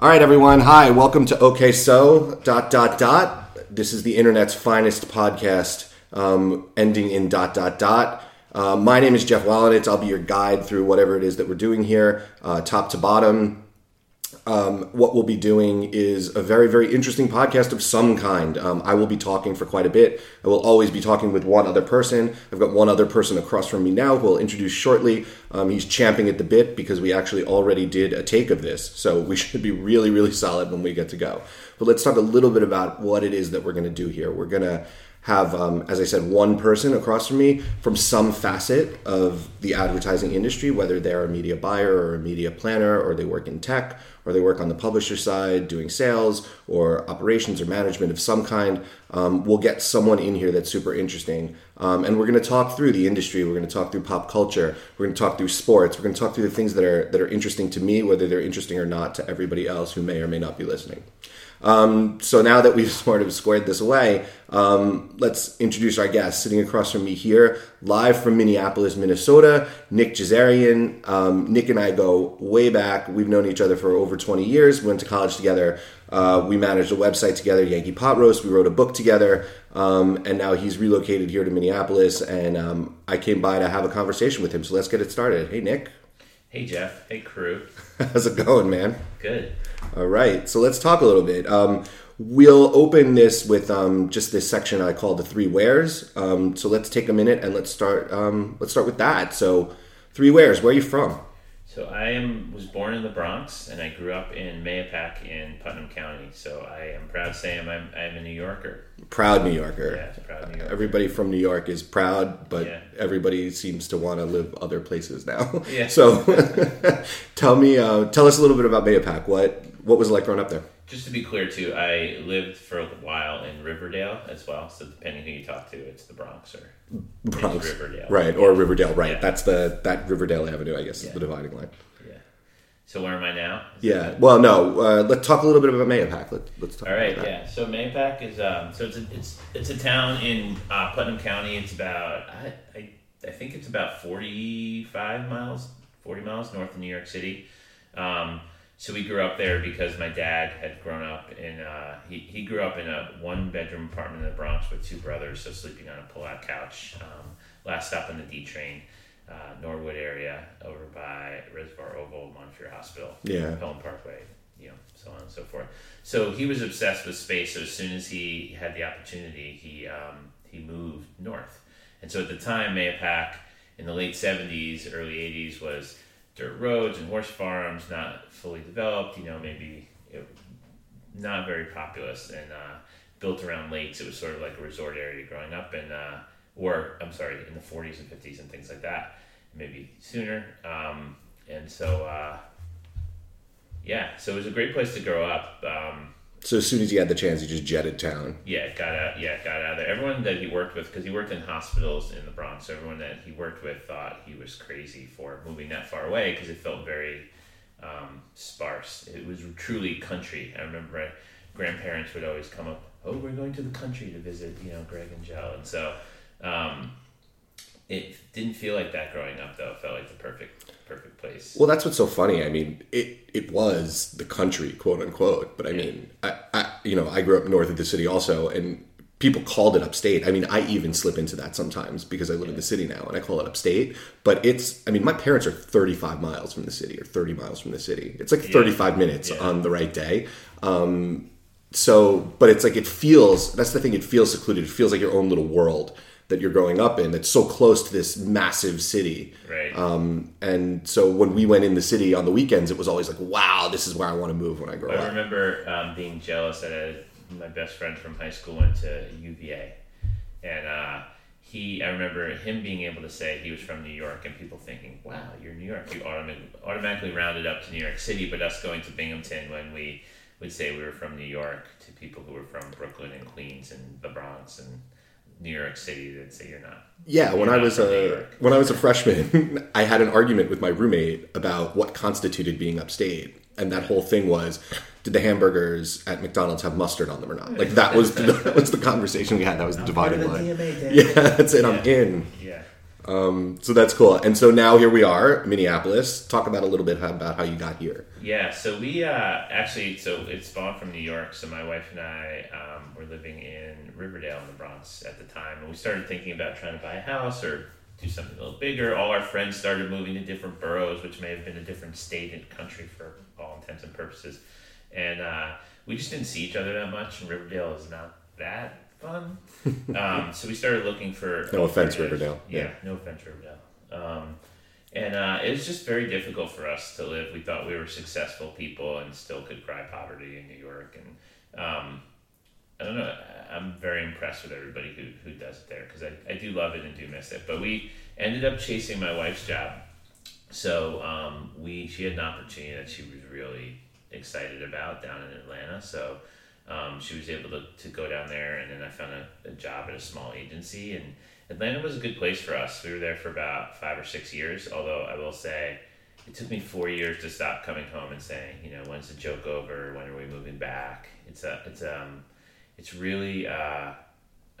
All right, everyone. Hi, welcome to OK So dot dot dot. This is the internet's finest podcast, um, ending in dot dot dot. Uh, my name is Jeff Wallenitz. I'll be your guide through whatever it is that we're doing here, uh, top to bottom. Um, what we'll be doing is a very, very interesting podcast of some kind. Um, I will be talking for quite a bit. I will always be talking with one other person. I've got one other person across from me now who I'll introduce shortly. Um, he's champing at the bit because we actually already did a take of this. So we should be really, really solid when we get to go. But let's talk a little bit about what it is that we're going to do here. We're going to have, um, as I said, one person across from me from some facet of the advertising industry, whether they're a media buyer or a media planner, or they work in tech, or they work on the publisher side doing sales or operations or management of some kind. Um, we'll get someone in here that's super interesting. Um, and we're going to talk through the industry. We're going to talk through pop culture. We're going to talk through sports. We're going to talk through the things that are that are interesting to me, whether they're interesting or not to everybody else who may or may not be listening. Um, so now that we've sort of squared this away, um, let's introduce our guest. Sitting across from me here, live from Minneapolis, Minnesota, Nick Jazarian. Um, Nick and I go way back. We've known each other for over 20 years. We went to college together. Uh, we managed a website together, Yankee Pot Roast. We wrote a book together. Um, and now he's relocated here to Minneapolis. And um, I came by to have a conversation with him. So let's get it started. Hey, Nick. Hey, Jeff. Hey, crew. How's it going, man? Good. All right, so let's talk a little bit. Um, we'll open this with um, just this section I call the three wheres. Um, so let's take a minute and let's start. Um, let's start with that. So, three wheres. Where are you from? So I am was born in the Bronx, and I grew up in Mahopac in Putnam County. So I am proud to say I'm I'm, I'm a New Yorker. Proud New Yorker. Yeah, proud New Yorker. Everybody from New York is proud, but Yeah. everybody seems to want to live other places now. Yeah. So, tell me, uh, tell us a little bit about Mahopac. What what was it like growing up there? Just to be clear, too, I lived for a while in Riverdale as well. So depending who you talk to, it's the Bronx or Bronx, Riverdale. right? Or Riverdale, right? Yeah. That's the that Riverdale Avenue, I guess, is the dividing line. yeah. So where am I now? Is Yeah. Well, no. Uh, let's talk a little bit about Mahopac. Let, let's talk. All right, yeah. So Mahopac is um, so it's a, it's it's a town in uh, Putnam County. It's about I, I I think it's about forty five miles, forty miles north of New York City. Um, so we grew up there because my dad had grown up in uh, he he grew up in a one bedroom apartment in the Bronx with two brothers, so sleeping on a pull out couch. Um, last stop on the D train. Uh, Norwood area over by Reservoir Oval, Montefiore Hospital. Yeah. Pelham Parkway, you know, so on and so forth. So he was obsessed with space. So as soon as he had the opportunity, he um, he moved north. And so at the time, Mahopac in the late '70s, early '80s was dirt roads and horse farms, not fully developed. You know, maybe it, not very populous and uh, built around lakes. It was sort of like a resort area growing up, and uh, or I'm sorry, in the 40s and 50s and things like that, maybe sooner. Um, and so. Uh, yeah, so it was a great place to grow up. So as soon as he had the chance, he just jetted town. yeah, got out. Yeah, got out of there. Everyone that he worked with, because he worked in hospitals in the Bronx, so everyone that he worked with thought he was crazy for moving that far away because it felt very um, sparse. It was truly country. I remember my grandparents would always come up. Oh, we're going to the country to visit, you know, Greg and Joe, and so um, it didn't feel like that growing up. Though it felt like the perfect, perfect place. Well, that's what's so funny. I mean, it it was the country, quote unquote. But I mean, I, I you know I grew up north of the city also, and people called it upstate. I mean, I even slip into that sometimes because I live in the city now and I call it upstate. But it's, I mean, my parents are 35 miles from the city or 30 miles from the city. It's like 35 minutes Yeah. on the right day. Um, so, but it's like it feels. That's the thing. It feels secluded. It feels like your own little world that you're growing up in. That's so close to this massive city. Right. Um, and so when we went in the city on the weekends, it was always like, wow, this is where I want to move when I grow I up. I remember um, being jealous that uh my best friend from high school went to UVA, and uh, he. I remember him being able to say he was from New York, and people thinking, "Wow, you're New York." You automatically automatically rounded up to New York City, but us going to Binghamton when we would say we were from New York to people who were from Brooklyn and Queens and the Bronx and New York City, they'd say you're not. Yeah, when You're I not was a when I was a freshman, I had an argument with my roommate about what constituted being upstate, and that whole thing was, did the hamburgers at McDonald's have mustard on them or not? Like that was the, that was the conversation we had. That was the dividing Part of the line. DMA, Yeah, that's it. I'm in. Um, so that's cool. And so now here we are, Minneapolis. Talk about a little bit about how you got here. Yeah, so we uh, actually, so it's spawned from New York. So my wife and I um, were living in Riverdale in the Bronx at the time, and we started thinking about trying to buy a house or do something a little bigger. All our friends started moving to different boroughs, which may have been a different state and country for all intents and purposes. And uh, we just didn't see each other that much, and Riverdale is not that fun. um, so we started looking for. No offense. Riverdale. Yeah, Yeah. no offense, Riverdale. Um, and uh, it was just very difficult for us to live. We thought we were successful people and still could cry poverty in New York. And um, I don't know. I'm very impressed with everybody who, who does it there because I, I do love it and do miss it. But we ended up chasing my wife's job. So um, we she had an opportunity that she was really excited about down in Atlanta. So um, she was able to, to go down there, and then I found a, a job at a small agency. And Atlanta was a good place for us. We were there for about five or six years. Although I will say, it took me four years to stop coming home and saying, you know, when's the joke over? When are we moving back? It's a it's um it's really uh,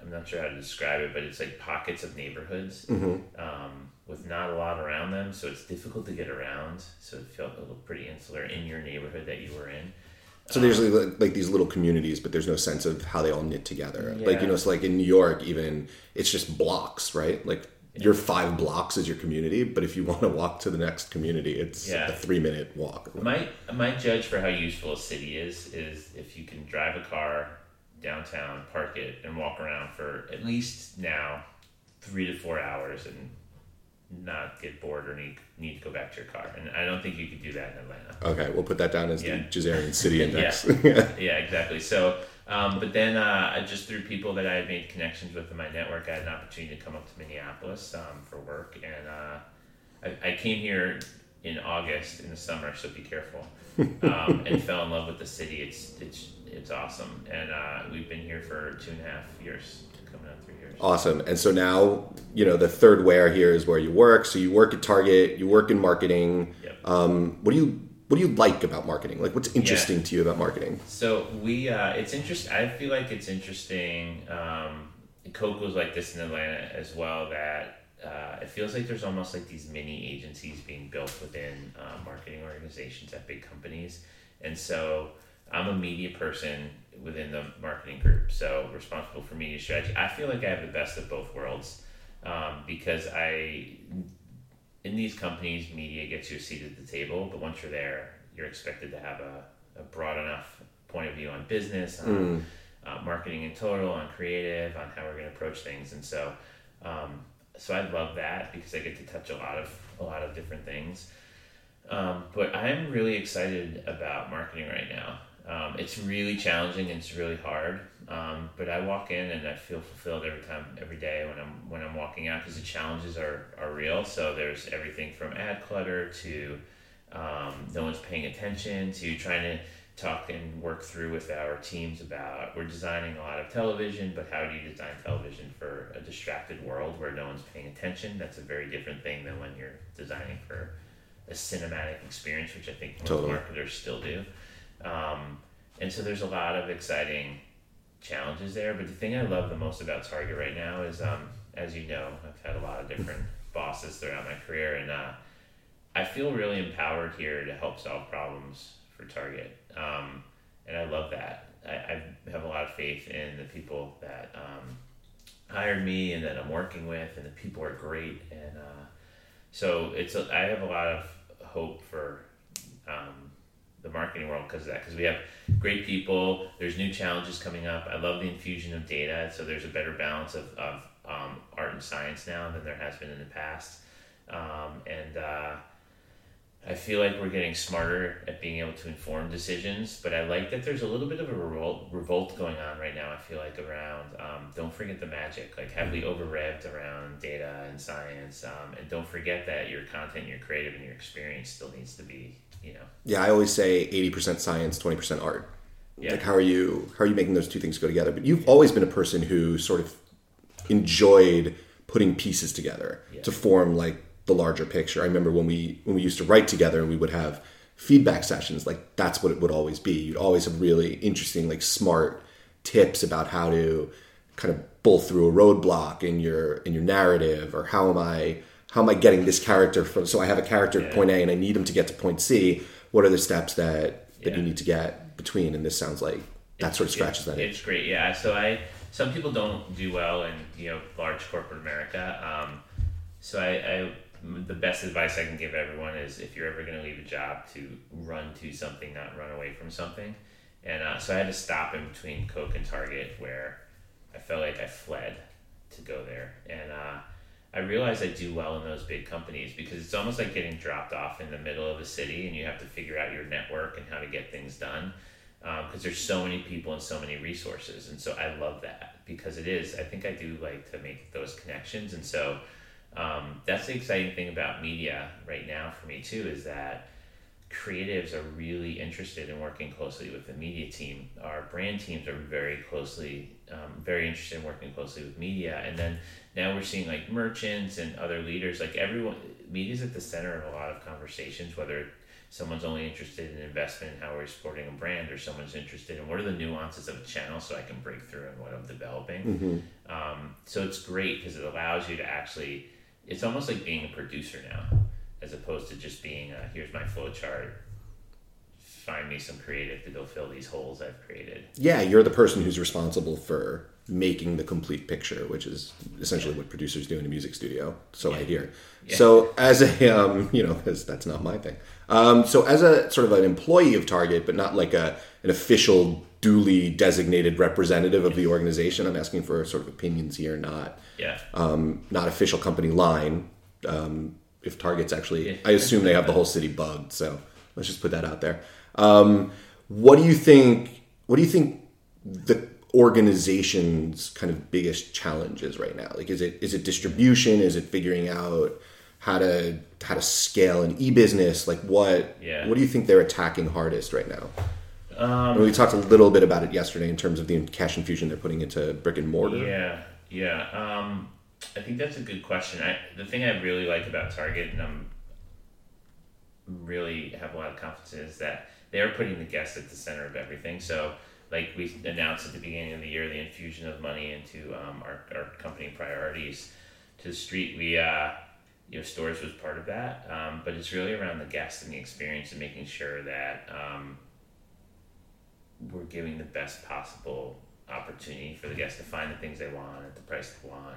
I'm not sure how to describe it, but it's like pockets of neighborhoods um, with not a lot around them, so it's difficult to get around. So it felt a little pretty insular in your neighborhood that you were in. So there's like, like these little communities, but there's no sense of how they all knit together. Like you know, it's like in New York, even it's just blocks, right? Like your five blocks is your community, but if you want to walk to the next community, it's Yeah. a three minute walk. My my judge for how useful a city is is if you can drive a car downtown, park it, and walk around for at least now three to four hours and not get bored or need need to go back to your car. And I don't think you could do that in Atlanta. Okay, we'll put that down as Yeah. the Jazarian City Index. Yeah, yeah, exactly. So, um, but then uh, I just through people that I had made connections with in my network, I had an opportunity to come up to Minneapolis um, for work, and uh, I, I came here in August in the summer, so be careful, um, and fell in love with the city. It's it's it's awesome, and uh, we've been here for two and a half years, coming on three years. Awesome. And so now, you know, the third where here is where you work. So you work at Target, you work in marketing. Yep. Um, what do you what do you like about marketing? Like what's interesting to you about marketing? So we, uh, it's interesting. I feel like it's interesting. Um, Coke was like this in Atlanta as well. That uh, it feels like there's almost like these mini agencies being built within uh, marketing organizations at big companies. And so I'm a media person within the marketing group, so responsible for media strategy. I feel like I have the best of both worlds um, because I in these companies, media gets you a seat at the table, but once you're there, you're expected to have a, a broad enough point of view on business, on uh, marketing in total, on creative, on how we're going to approach things, and so, um, so I love that because I get to touch a lot of a lot of different things. Um, but I'm really excited about marketing right now. Um, it's really challenging and it's really hard. Um, but I walk in and I feel fulfilled every time, every day when I'm when I'm walking out because the challenges are are real. So there's everything from ad clutter to um, no one's paying attention to trying to talk and work through with our teams about we're designing a lot of television, but how do you design television for a distracted world where no one's paying attention? That's a very different thing than when you're designing for a cinematic experience, which I think most Totally. marketers still do. Um, and so there's a lot of exciting challenges there. But the thing I love the most about Target right now is, um, as you know, I've had a lot of different bosses throughout my career, and uh, I feel really empowered here to help solve problems for Target. Um, and I love that. I, I have a lot of faith in the people that um, hired me and that I'm working with, and the people are great. And uh, so it's a, I have a lot of hope for um, the marketing world because of that. Because we have great people. There's new challenges coming up. I love the infusion of data. So there's a better balance of, of um, art and science now than there has been in the past. Um, and uh, I feel like we're getting smarter at being able to inform decisions, but I like that there's a little bit of a revolt, revolt going on right now. I feel like around um, don't forget the magic, like heavily over revved around data and science, um, and don't forget that your content, your creative, and your experience still needs to be, you know, Yeah, I always say eighty percent science, twenty percent art. Yeah. Like how are you how are you making those two things go together? But you've always been a person who sort of enjoyed putting pieces together Yeah. to form like the larger picture. I remember when we when we used to write together and we would have feedback sessions, like that's what it would always be. You'd always have really interesting, like smart tips about how to kind of pull through a roadblock in your in your narrative, or how am I how am I getting this character from? So I have a character at point A and I need him to get to point C. What are the steps that that Yeah. you need to get between? And this sounds like that sort of scratches that itch. It's great, yeah. So I some people don't do well in you know large corporate America. Um, so I, I the best advice I can give everyone is if you're ever going to leave a job to run to something, not run away from something. And uh, so I had to stop in between Coke and Target where I felt like I fled to go there, and uh, I realize I do well in those big companies because it's almost like getting dropped off in the middle of a city, and you have to figure out your network and how to get things done because there's so many people and so many resources. And so i love that because it is i think i do like to make those connections. And so um, that's the exciting thing about media right now for me too is that creatives are really interested in working closely with the media team. Our brand teams are very closely um, very interested in working closely with media. And then now we're seeing like merchants and other leaders like everyone media's at the center of a lot of conversations whether someone's only interested in investment and how we're supporting a brand or someone's interested in what are the nuances of a channel so i can break through in what i'm developing. Um, so it's great because it allows you to actually it's almost like being a producer now as opposed to just being a, here's my flow chart find me some creative to go fill these holes i've created Yeah, you're the person who's responsible for making the complete picture, which is essentially what producers do in a music studio. So I hear. So as a, um, you know, because that's not my thing. Um, so as a sort of an employee of Target, but not like a an official, duly designated representative of the organization, I'm asking for sort of opinions here, not yeah um, not official company line. Um, if Target's actually, I assume they have the whole city bugged. So let's just put that out there. Um, what do you think? What do you think the organization's kind of biggest challenge is right now? Like, is it is it distribution? Is it figuring out how to how to scale an e business? Like, what Yeah. what do you think they're attacking hardest right now? um, we talked a little bit about it yesterday in terms of the cash infusion they're putting into brick and mortar. Yeah, yeah. Um, I think that's a good question. I, the thing I really like about Target, and I'm really have a lot of confidence in, is that they are putting the guest at the center of everything. So, like we announced at the beginning of the year, the infusion of money into um, our, our company priorities to the street. We, uh, you know, stores was part of that, um, but it's really around the guest and the experience and making sure that um, we're giving the best possible opportunity for the guests to find the things they want at the price they want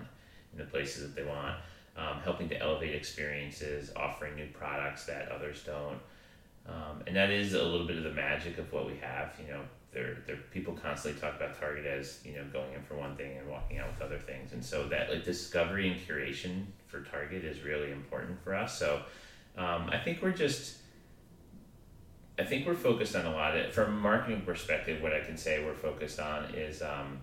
in the places that they want um, helping to elevate experiences offering new products that others don't um, and that is a little bit of the magic of what we have you know there, there people constantly talk about target as you know going in for one thing and walking out with other things and so that like discovery and curation for target is really important for us so um, i think we're just I think we're focused on a lot of it. From a marketing perspective, what I can say we're focused on is um,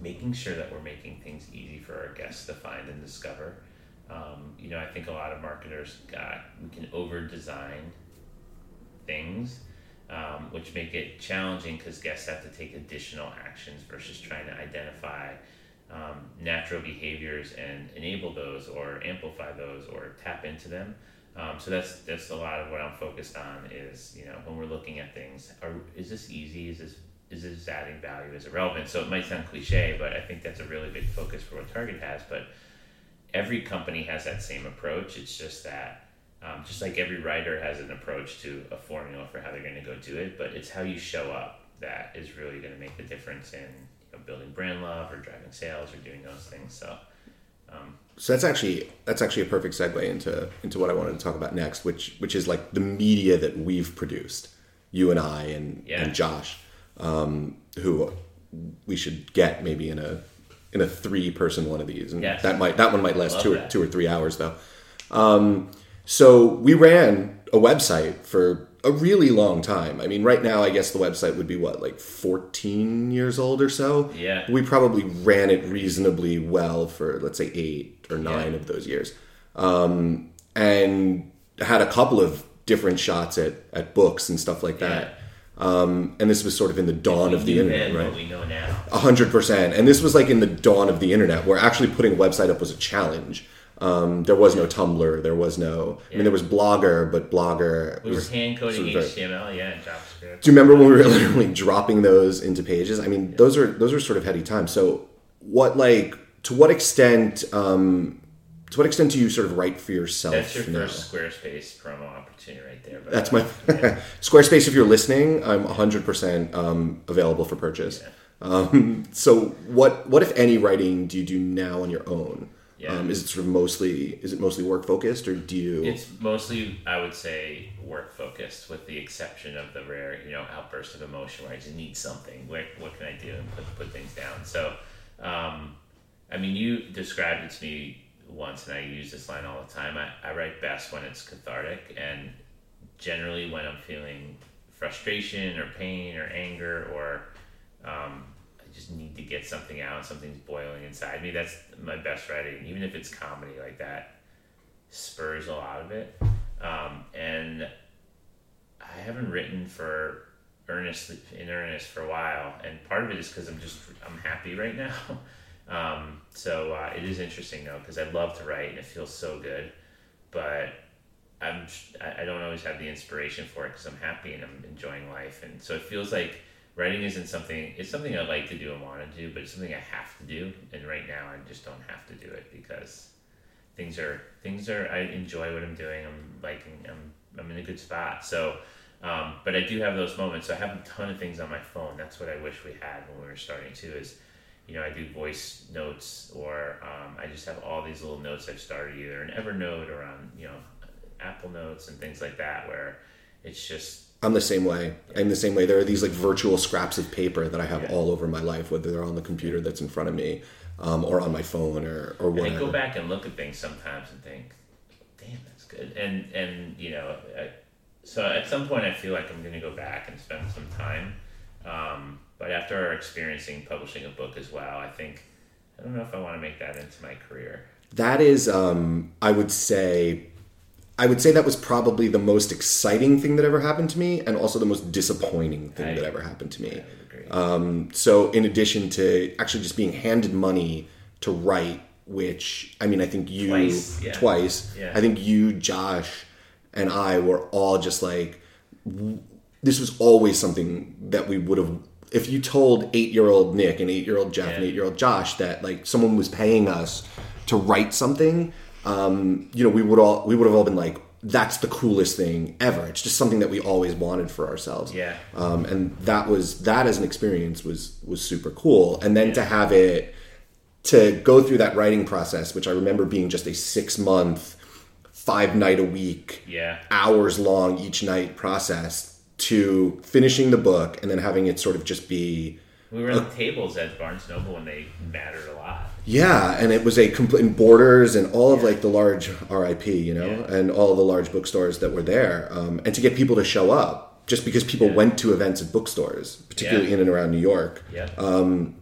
making sure that we're making things easy for our guests to find and discover. Um, you know, I think a lot of marketers got we can over design things, um, which make it challenging because guests have to take additional actions versus trying to identify um, natural behaviors and enable those or amplify those or tap into them. Um, so that's that's a lot of what I'm focused on. Is you know when we're looking at things, are is this easy? Is this is this adding value? Is it relevant? So it might sound cliche, but I think that's a really big focus for what Target has. But every company has that same approach. It's just that um, just like every writer has an approach to a formula for how they're going to go do it, but it's how you show up that is really going to make the difference in you know, building brand love or driving sales or doing those things. So. Um, So that's actually that's actually a perfect segue into into what I wanted to talk about next, which which is like the media that we've produced, you and I and Yeah. and Josh, um, who we should get maybe in a in a three person one of these, and Yes. that might that one might last two or, two or three hours though. Um, so we ran a website for a really long time. I mean, right now I guess the website would be what like fourteen years old or so Yeah. we probably ran it reasonably well for let's say eight or nine Yeah. of those years um, and had a couple of different shots at, at books and stuff like that um, and this was sort of in the dawn of the internet right what we know now. a hundred percent and this was like in the dawn of the internet where actually putting a website up was a challenge um, there was no tumblr there was no i mean there was blogger but blogger We were hand coding sort of very- HTML, yeah, and JavaScript. do you remember when we were literally dropping those into pages? I mean, those are those are sort of heady times. So, what like to what extent um, to what extent do you sort of write for yourself? That's your now? first Squarespace promo opportunity right there. But That's my Squarespace. If you're listening, I'm 100 percent um, available for purchase. Um, so, what what if any writing do you do now on your own? Yeah. Um, is it sort of mostly is it mostly work focused, or do you? It's mostly, I would say, work focused, with the exception of the rare, you know, outburst of emotion where I just need something. What, what can I do and put, put things down? So, um, I mean, you described it to me once, and I use this line all the time. I, I write best when it's cathartic, and generally when I'm feeling frustration or pain or anger or um, just need to get something out, something's boiling inside me. That's my best writing, even if it's comedy like that spurs a lot of it. Um, and I haven't written for earnestly in earnest for a while, and part of it is because I'm just I'm happy right now. Um, so uh, it is interesting though because I love to write and it feels so good, but I'm I I don't always have the inspiration for it because I'm happy and I'm enjoying life, and so it feels like writing isn't something. It's something I like to do and want to do, but it's something I have to do. And right now, I just don't have to do it because things are things are. I enjoy what I'm doing. I'm liking. I'm I'm in a good spot. So. Um, but I do have those moments. I have a ton of things on my phone. That's what I wish we had when we were starting too. Is you know I do voice notes or um, I just have all these little notes I've started either in Evernote or on you know Apple Notes and things like that where it's just I'm the same way. I'm the same way. There are these like virtual scraps of paper that I have Yeah. all over my life, whether they're on the computer that's in front of me, um, or on my phone, or or And I whatever. go back and look at things sometimes and think, "Damn, that's good." And and you know, I, so at some point I feel like I'm going to go back and spend some time. Um, but after experiencing publishing a book as well, I think I don't know if I want to make that into my career. That is, um, I would say, I would say that was probably the most exciting thing that ever happened to me, and also the most disappointing thing I- that ever happened to me. Um, so, in addition to actually just being handed money to write, which I mean, I think you Twice, yeah. twice, Yeah. I think you, Josh, and I were all just like, this was always something that we would have. If you told eight-year-old Nick and eight-year-old Jeff and eight-year-old Josh that like someone was paying us to write something, um, you know, we would all we would have all been like, "That's the coolest thing ever." It's just something that we always wanted for ourselves Yeah. um, and that was that as an experience was was super cool and then to have it to go through that writing process which i remember being just a six month five night a week Yeah. hours long each night process to finishing the book and then having it sort of just be We were at the uh, tables at Barnes Noble when they mattered a lot. yeah and it was a complete borders and all of like the large rip you know Yeah. and all the large bookstores that were there um, and to get people to show up just because people Yeah. went to events at bookstores particularly Yeah. in and around new york Yeah. Um,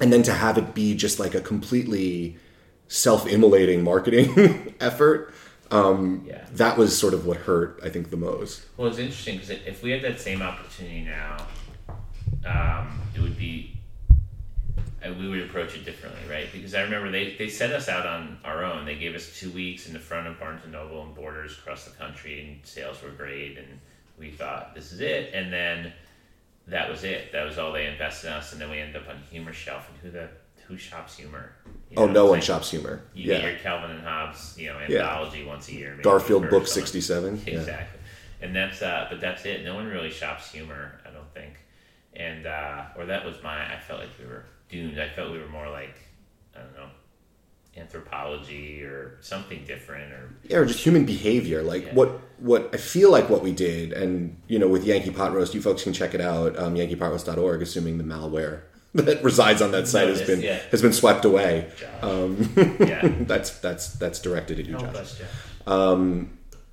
and then to have it be just like a completely self-immolating marketing effort um, yeah. that was sort of what hurt i think the most Well, it's interesting because if we had that same opportunity now, um, it would be, uh, we would approach it differently, right? Because I remember they, they set us out on our own. They gave us two weeks in the front of Barnes and Noble and Borders across the country, and sales were great, and we thought this is it. And then that was it. That was all they invested in us, and then we ended up on Humor Shelf. And who the who shops humor? You oh no one like shops humor You get your Calvin and Hobbes, you know, Yeah. anthology once a year. maybe, garfield book. 67 yeah. Exactly. And that's uh but that's it. No one really shops humor, I don't think. And uh or that was my I felt like we were doomed. I felt we were more like I don't know, anthropology or something different or yeah, or just human behavior. Like Yeah. what what I feel like what we did, and you know, with Yankee Pot Roast, you folks can check it out, um, yankeepotroast.org, assuming the malware that resides on that site has been yeah. has been swept away. Um, yeah. that's that's that's directed at you, Josh. us, Jeff.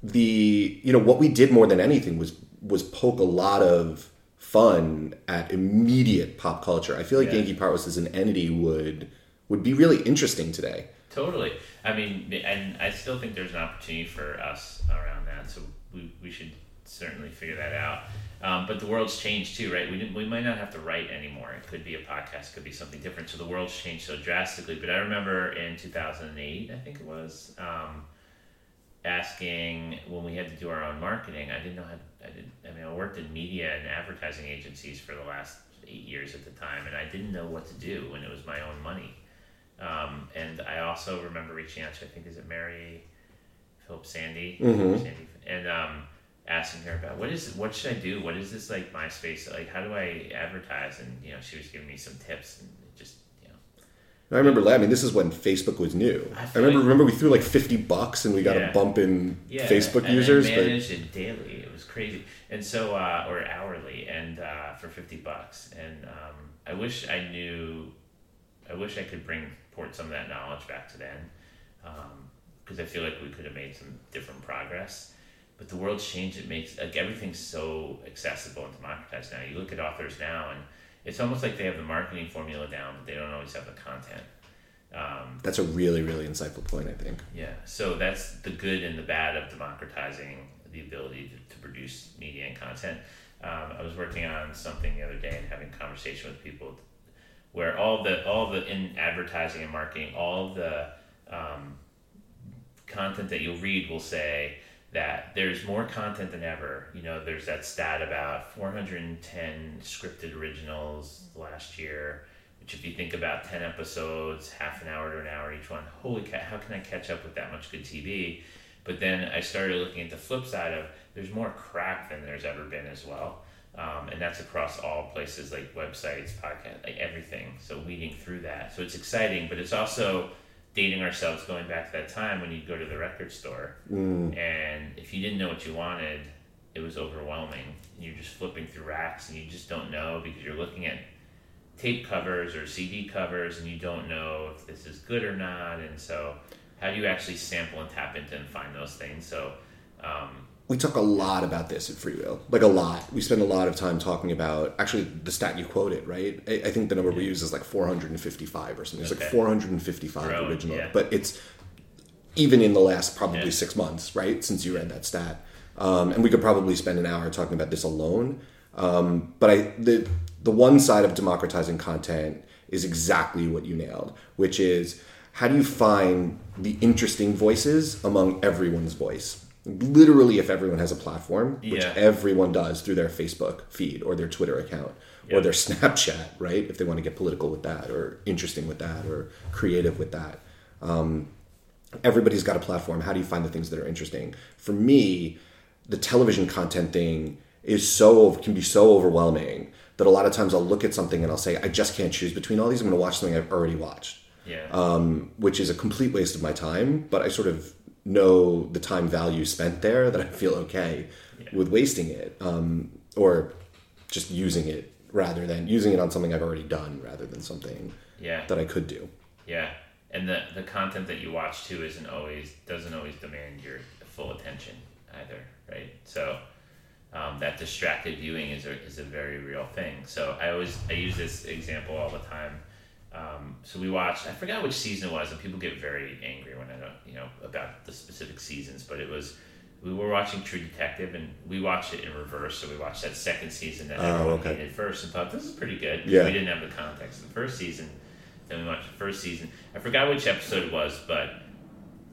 the you know what we did more than anything was was poke a lot of fun at immediate pop culture. I feel like Yeah. Yankee Roast as an entity would would be really interesting today. Totally. I mean, and I still think there's an opportunity for us around that. So we, we should certainly figure that out. Um, but the world's changed too, right? We didn't, we might not have to write anymore. It could be a podcast, could be something different. So the world's changed so drastically. But I remember in 2008, I think it was, um, asking when we had to do our own marketing. I didn't know how. I didn't. I mean, I worked in media and advertising agencies for the last eight years at the time, and I didn't know what to do when it was my own money. Um, and I also remember reaching out to I think is it Mary Phillips Sandy, Mhm. Sandy and um, asking her about what is what should I do? What is this like MySpace? Like how do I advertise? And you know she was giving me some tips and just I remember. I mean, this is when Facebook was new. I I, remember. like- remember, we threw like fifty bucks, and we got Yeah. a bump in yeah, Facebook and users. But managed it daily. It was crazy, and so uh, or hourly, and uh, for fifty bucks. And um, I wish I knew. I wish I could bring port some of that knowledge back to then, because I feel like we could have made some different progress. But the world's changed. It makes like everything's so accessible and democratized now. You look at authors now, and it's almost like they have the marketing formula down, but they don't always have the content. Um, that's a really, really insightful point. I think. yeah, so that's the good and the bad of democratizing the ability to, to produce media and content. Um, I was working on something the other day and having a conversation with people where all the all the in advertising and marketing, all the um, content that you'll read will say that there's more content than ever. You know, there's that stat about 410 scripted originals last year, which if you think about 10 episodes, half an hour to an hour each one, holy cow, how can I catch up with that much good TV? But then I started looking at the flip side of there's more crap than there's ever been as well. Um, and that's across all places like websites, podcast, like everything. So weeding through that. So it's exciting, but it's also dating ourselves going back to that time when you'd go to the record store and if you didn't know what you wanted, it was overwhelming. You're just flipping through racks and you just don't know because you're looking at tape covers or CD covers and you don't know if this is good or not. And so, how do you actually sample and tap into and find those things? So, um, we talk a lot about this at Freewheel, like a lot. We spend a lot of time talking about actually the stat you quoted, right? I, I think the number we use is like 455 or something. It's like 455 Growing, original, yeah. but it's even in the last probably Yeah. six months, right? Since you read that stat, um, and we could probably spend an hour talking about this alone. Um, but I the the one side of democratizing content is exactly what you nailed, which is how do you find the interesting voices among everyone's voice? Literally, if everyone has a platform, which Yeah. everyone does through their Facebook feed or their Twitter account or their Snapchat, right? If they want to get political with that or interesting with that or creative with that everybody's got a platform. How do you find the things that are interesting? For me, the television content thing is so can be so overwhelming that a lot of times I'll look at something and I'll say, I just can't choose between all these. I'm going to watch something I've already watched, yeah, um, which is a complete waste of my time. But I sort of know the time value spent there that I feel okay with wasting it um, or just using it rather than using it on something I've already done rather than something yeah, that I could do. yeah. And the the content that you watch too isn't always doesn't always demand your full attention either, right? So. Um, that distracted viewing is a, is a very real thing. So I always I use this example all the time. So we watched I forgot which season it was, and people get very angry when I don't you know about the specific seasons. But it was we were watching True Detective, and we watched it in reverse. So we watched that second season that Oh, everyone okay. hated first, and thought this is pretty good. Yeah. we didn't have the context of the first season. Then we watched the first season. I forgot which episode it was, but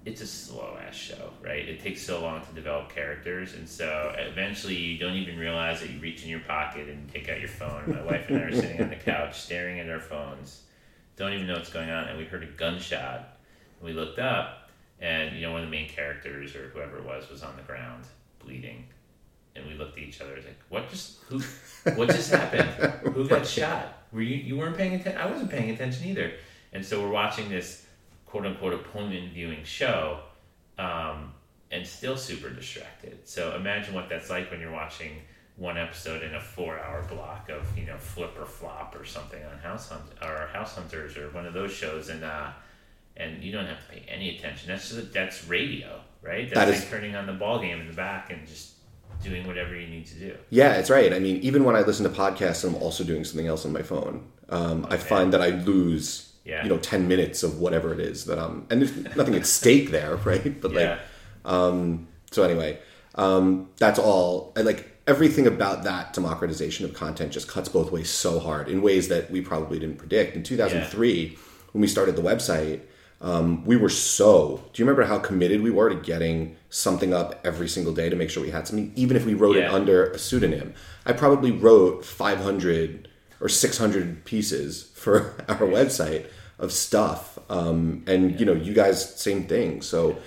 it's a slow ass show, right? It takes so long to develop characters, and so eventually you don't even realize that you reach in your pocket and take out your phone. My wife and I are sitting on the couch staring at our phones, don't even know what's going on, and we heard a gunshot. And we looked up, and you know one of the main characters or whoever it was was on the ground bleeding, and we looked at each other like, "What just who? What just happened? Who got shot? Were you you weren't paying attention? I wasn't paying attention either." And so we're watching this quote unquote appointment viewing show um, and still super distracted. So imagine what that's like when you're watching one episode in a four hour block of, you know, Flip or Flop or something House Hunt or House Hunters or one of those shows and uh and you don't have to pay any attention. That's just, that's radio, right? That's That like turning on the ball game in the back and just doing whatever you need to do. Yeah, it's right. I mean, even when I listen to podcasts, I'm also doing something else on my phone. Um, I find that I lose, Yeah. you know, ten minutes of whatever it is that I'm, and there's nothing at stake there, right? But Yeah. like, um, so anyway, um, that's all. I like everything about that democratization of content just cuts both ways so hard in ways that we probably didn't predict. In 2003, when we started the website, um, we were so. Do you remember how committed we were to getting something up every single day to make sure we had something, even if we wrote it under a pseudonym? I probably wrote 500 or 600 pieces for our website of stuff. Um, and you know, you guys same thing. So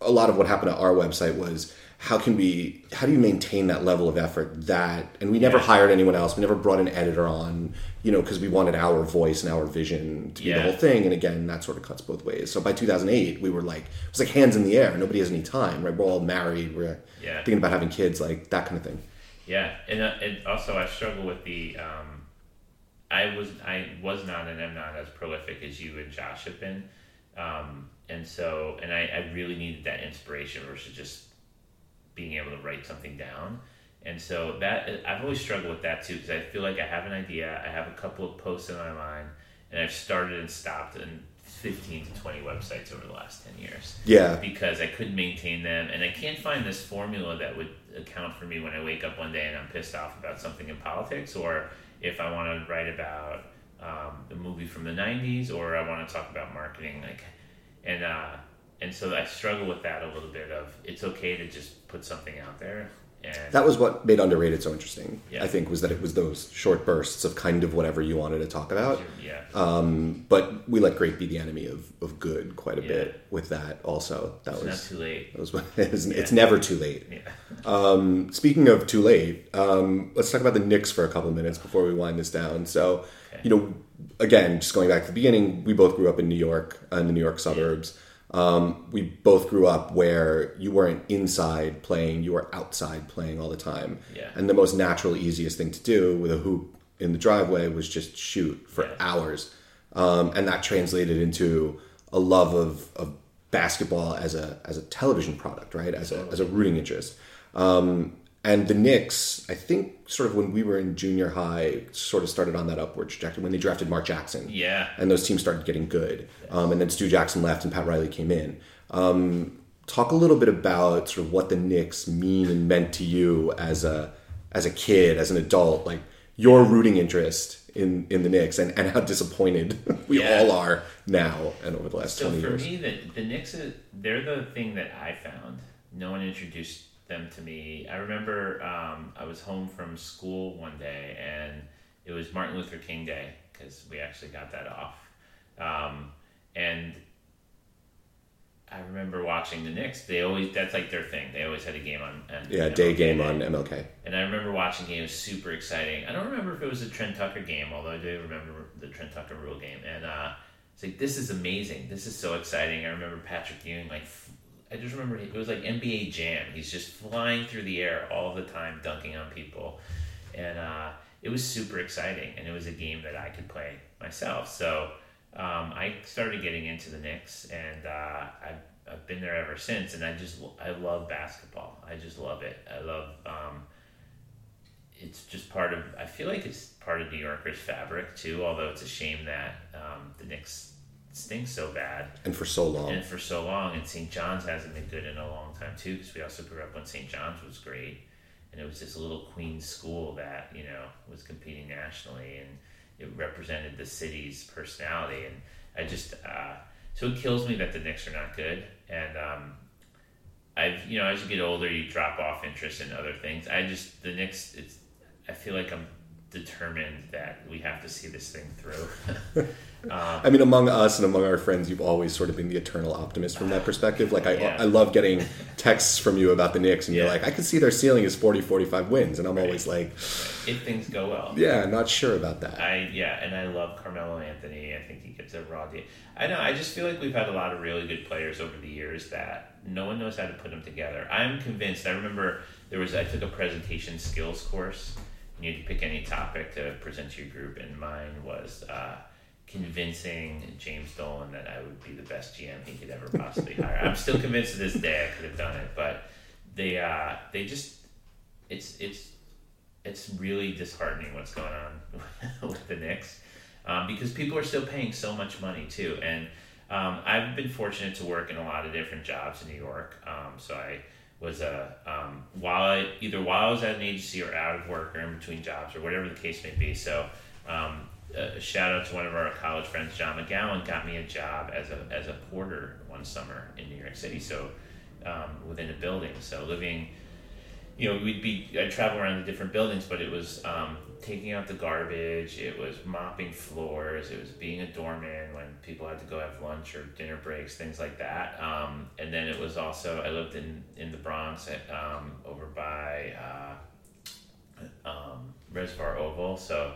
a lot of what happened at our website was how can we how do you maintain that level of effort that and we never Yeah. hired anyone else. We never brought an editor on you know because we wanted our voice and our vision to be the whole thing. And again that sort of cuts both ways. So by 2008 we were like it was like hands in the air. Nobody has any time right? We're all married. We're Yeah. thinking about having kids like that kind of thing. Yeah, and, uh, and also I struggle with the. Um, I was I was not and am not as prolific as you and Josh have been, um, and so and I, I really needed that inspiration versus just being able to write something down. And so that I've always struggled with that too because I feel like I have an idea, I have a couple of posts in my mind, and I've started and stopped in fifteen to twenty websites over the last ten years yeah because I couldn't maintain them, and I can't find this formula that would account for me when I wake up one day and I'm pissed off about something in politics, or if I want to write about um, a movie from the '90s, or I want to talk about marketing, like, and uh, and so I struggle with that a little bit. Of it's okay to just put something out there, and that was what made underrated so interesting Yeah. i think was that it was those short bursts of kind of whatever you wanted to talk about yeah, um, but we let great be the enemy of, of good quite a Yeah. bit with that also that it's not was too late. that was what it's, it's never too late Yeah, Um, speaking of too late, um, let's talk about the Knicks for a couple minutes before we wind this down. So, Okay. you know, again, just going back to the beginning, we both grew up in New York, uh, in the New York suburbs. Um, we both grew up where you weren't inside playing, you were outside playing all the time. Yeah. And the most natural, easiest thing to do with a hoop in the driveway was just shoot for Yeah. hours. Um, and that translated into a love of, of basketball as a as a television product, right? As a as a rooting interest. Um, and the Knicks, I think, sort of when we were in junior high, sort of started on that upward trajectory when they drafted Mark Jackson. yeah. And those teams started getting good. Um, and then Stu Jackson left and Pat Riley came in. Um, talk a little bit about sort of what the Knicks mean and meant to you as a as a kid, as an adult, like your rooting interest in, in the Knicks and, and how disappointed we Yeah. all are now and over the last So 20 for me, the, the Knicks, they're the thing that I found. No one introduced them to me. I remember um, I was home from school one day, and it was Martin Luther King Day because we actually got that off. Um, and I remember watching the Knicks. They always that's like their thing. They always had a game on. on yeah, day game on MLK. And I remember watching games super exciting. I don't remember if it was a Trent Tucker game, although I do remember the Trent Tucker rule game. And uh, it's like this is amazing. This is so exciting. I remember Patrick Ewing like I just remember it was like NBA Jam. He's just flying through the air all the time, dunking on people, and uh, it was super exciting. And it was a game that I could play myself. So um, I started getting into the Knicks, and uh, I've, I've been there ever since. And I just I love basketball. I just love it. I love. Um, it's just part of. I feel like it's part of New Yorkers' fabric too. Although it's a shame that um, the Knicks stink so bad And for so long. and for so long. And St. John's hasn't been good in a long time too, because we also grew up when St. John's was great, and it was this little Queens school that you know was competing nationally, and it represented the city's personality. And I just uh, so it kills me that the Knicks are not good, and um, I've you know as you get older, you drop off interest in other things. I just the Knicks, it's I feel like I'm determined that we have to see this thing through. Um, I mean, among us and among our friends, you've always sort of been the eternal optimist from that ah, perspective. Like, I, Yeah. I love getting texts from you about the Knicks, and you're like, I can see their ceiling is 40, 45 wins. And I'm always like, if things go well. yeah, not sure about that. I yeah, and I love Carmelo Anthony. I think he gives a raw deal. I know. I just feel like we've had a lot of really good players over the years that no one knows how to put them together. I'm convinced. I remember there was I took a presentation skills course. You had to pick any topic to present to your group, and mine was uh, convincing James Dolan that I would be the best GM he could ever possibly hire. I'm still convinced to this day I could have done it, but they uh, they just it's it's it's really disheartening what's going on with the Knicks um, because people are still paying so much money too. And um, I've been fortunate to work in a lot of different jobs in New York. Um, so I was a um, while I either while I was at an agency or out of work or in between jobs or whatever the case may be. So um, a shout out to one of our college friends, John McGowan, got me a job as a as a porter one summer in New York City. So um, within a building, so living you know, we'd be I'd travel around the different buildings, but it was um, taking out the garbage, it was mopping floors, it was being a doorman when people had to go have lunch or dinner breaks, things like that. Um, and then it was also I lived in in the Bronx at, um, over by uh, um, Reservoir Oval, so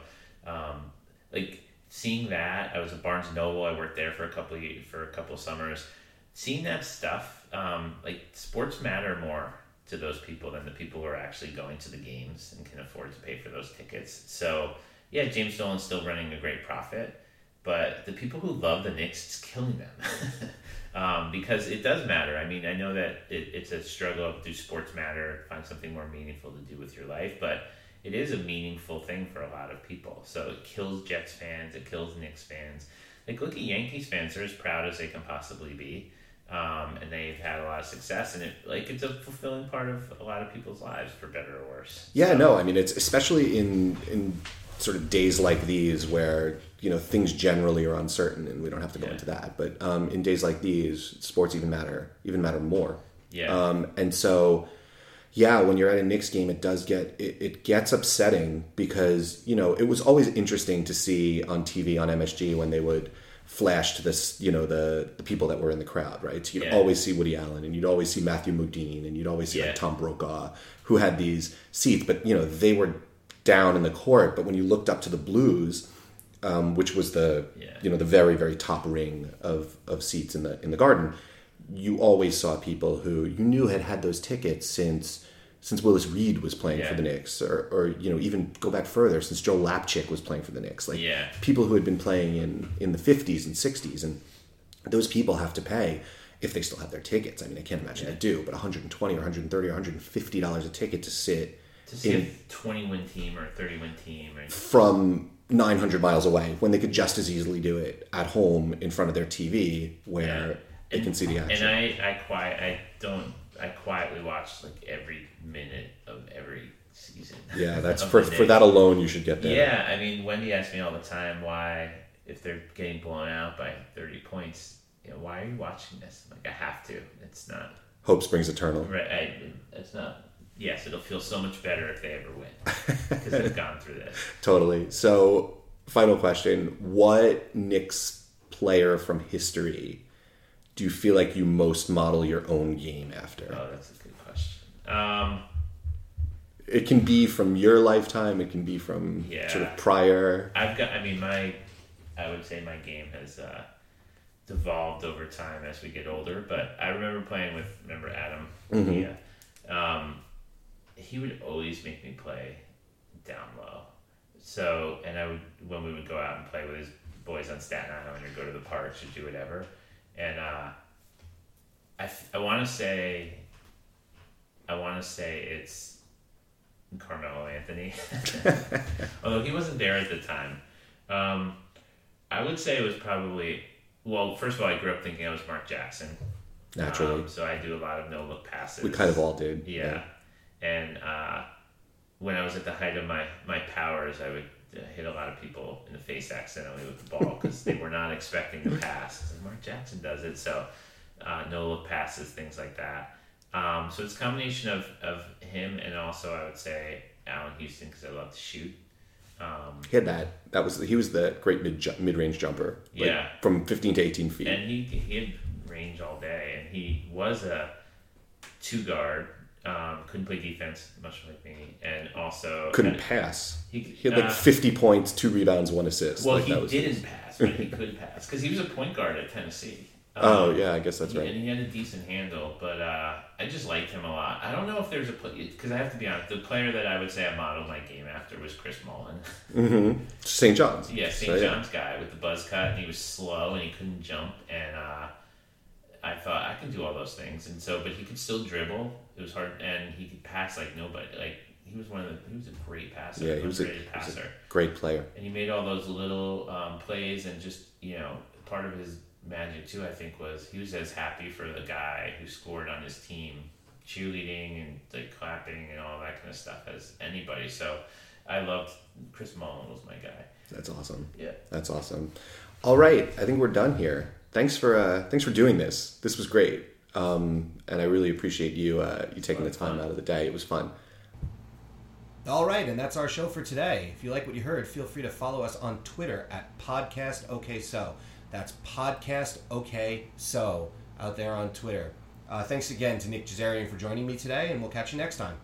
um, like seeing that, I was at Barnes Noble. I worked there for a couple of, for a couple summers. Seeing that stuff, um, like sports matter more to those people than the people who are actually going to the games and can afford to pay for those tickets. So yeah, James Dolan's still running a great profit, but the people who love the Knicks, it's killing them. um, because it does matter. I mean, I know that it, it's a struggle. Of do sports matter? Find something more meaningful to do with your life, but it is a meaningful thing for a lot of people. So it kills Jets fans, it kills Knicks fans. Like look at Yankees fans; they're as proud as they can possibly be, um, and they've had a lot of success. And it like it's a fulfilling part of a lot of people's lives, for better or worse. Yeah, so, no, I mean it's especially in in sort of days like these where you know things generally are uncertain, and we don't have to go yeah. into that. But um, in days like these, sports even matter even matter more. Yeah, um, and so yeah, when you're at a Knicks game, it does get it, it, gets upsetting because you know it was always interesting to see on TV on MSG when they would flash to this you know the the people that were in the crowd, right? So you'd yeah. always see Woody Allen and you'd always see Matthew Modine and you'd always see yeah. like Tom Brokaw who had these seats, but you know they were down in the court. But when you looked up to the Blues, um, which was the yeah. you know the very very top ring of of seats in the in the Garden you always saw people who you knew had had those tickets since since Willis Reed was playing yeah. for the Knicks, or, or you know even go back further since Joe Lapchick was playing for the Knicks, like yeah. people who had been playing in in the fifties and sixties, and those people have to pay if they still have their tickets. I mean, I can't imagine yeah. they do, but 120 or 130 or 150 dollars a ticket to sit to see in, a 20 win team or a 30 win team right? from 900 miles away when they could just as easily do it at home in front of their TV where they and, can see the action. And I, I quiet, I don't, I quietly watch like every minute of every season. Yeah, that's for for that alone. You should get there. Yeah, I mean, Wendy asks me all the time why, if they're getting blown out by thirty points, you know, why are you watching this? I'm like, I have to. It's not. Hope springs eternal. Right. I, it's not. Yes, it'll feel so much better if they ever win because they've gone through this. Totally. So, final question: What Knicks player from history do you feel like you most model your own game after? Oh, that's a good question. Um, it can be from your lifetime. It can be from yeah, sort of prior. I've got. I mean, my. I would say my game has uh, devolved over time as we get older. But I remember playing with. Remember Adam? Mm-hmm. Yeah. Um, he would always make me play down low. So, and I would when we would go out and play with his boys on Staten Island or go to the parks or do whatever and uh, I, I want to say I want to say it's Carmelo Anthony, although he wasn't there at the time. Um, I would say it was probably well. First of all, I grew up thinking I was Mark Jackson. Naturally, um, so I do a lot of no look passes. We kind of all did. Yeah, yeah. and uh, when I was at the height of my my powers, I would hit a lot of people in the face accidentally with the ball because they were not expecting the pass. And Mark Jackson does it, so uh, no look passes, things like that. Um, so it's a combination of, of him and also I would say Allan Houston because I love to shoot. Um, he had that. That was he was the great mid mid range jumper. Like yeah, from fifteen to eighteen feet. And he he had range all day, and he was a two guard um, couldn't play defense, much like me, and also couldn't pass. He, he had like uh, fifty points, two rebounds, one assist. Well, like he didn't pass, but he could pass because he was a point guard at Tennessee. Um, oh yeah, I guess that's right. And he had a decent handle, but uh, I just liked him a lot. I don't know if there's a because I have to be honest. The player that I would say I modeled my game after was Chris Mullin. Mm-hmm. St. John's. Yeah, St. So, John's yeah. guy with the buzz cut, and he was slow and he couldn't jump, and uh, I thought I can do all those things, and so but he could still dribble. It was hard, and he could pass like nobody. Like he was one of the he was a great passer. Yeah, he was, a, passer. Was a great player, and he made all those little um, plays, and just you know part of his magic too. I think was he was as happy for the guy who scored on his team, cheerleading and like clapping and all that kind of stuff as anybody. So I loved Chris Mullin was my guy. That's awesome. Yeah, that's awesome. All right, I think we're done here thanks for uh, thanks for doing this. This was great, um, and I really appreciate you uh, you taking the time out of the day. It was fun. All right, and that's our show for today. If you like what you heard, feel free to follow us on Twitter at Podcast OK So. That's Podcast OK So out there on Twitter. Uh, thanks again to Nick Jazarian for joining me today, and we'll catch you next time.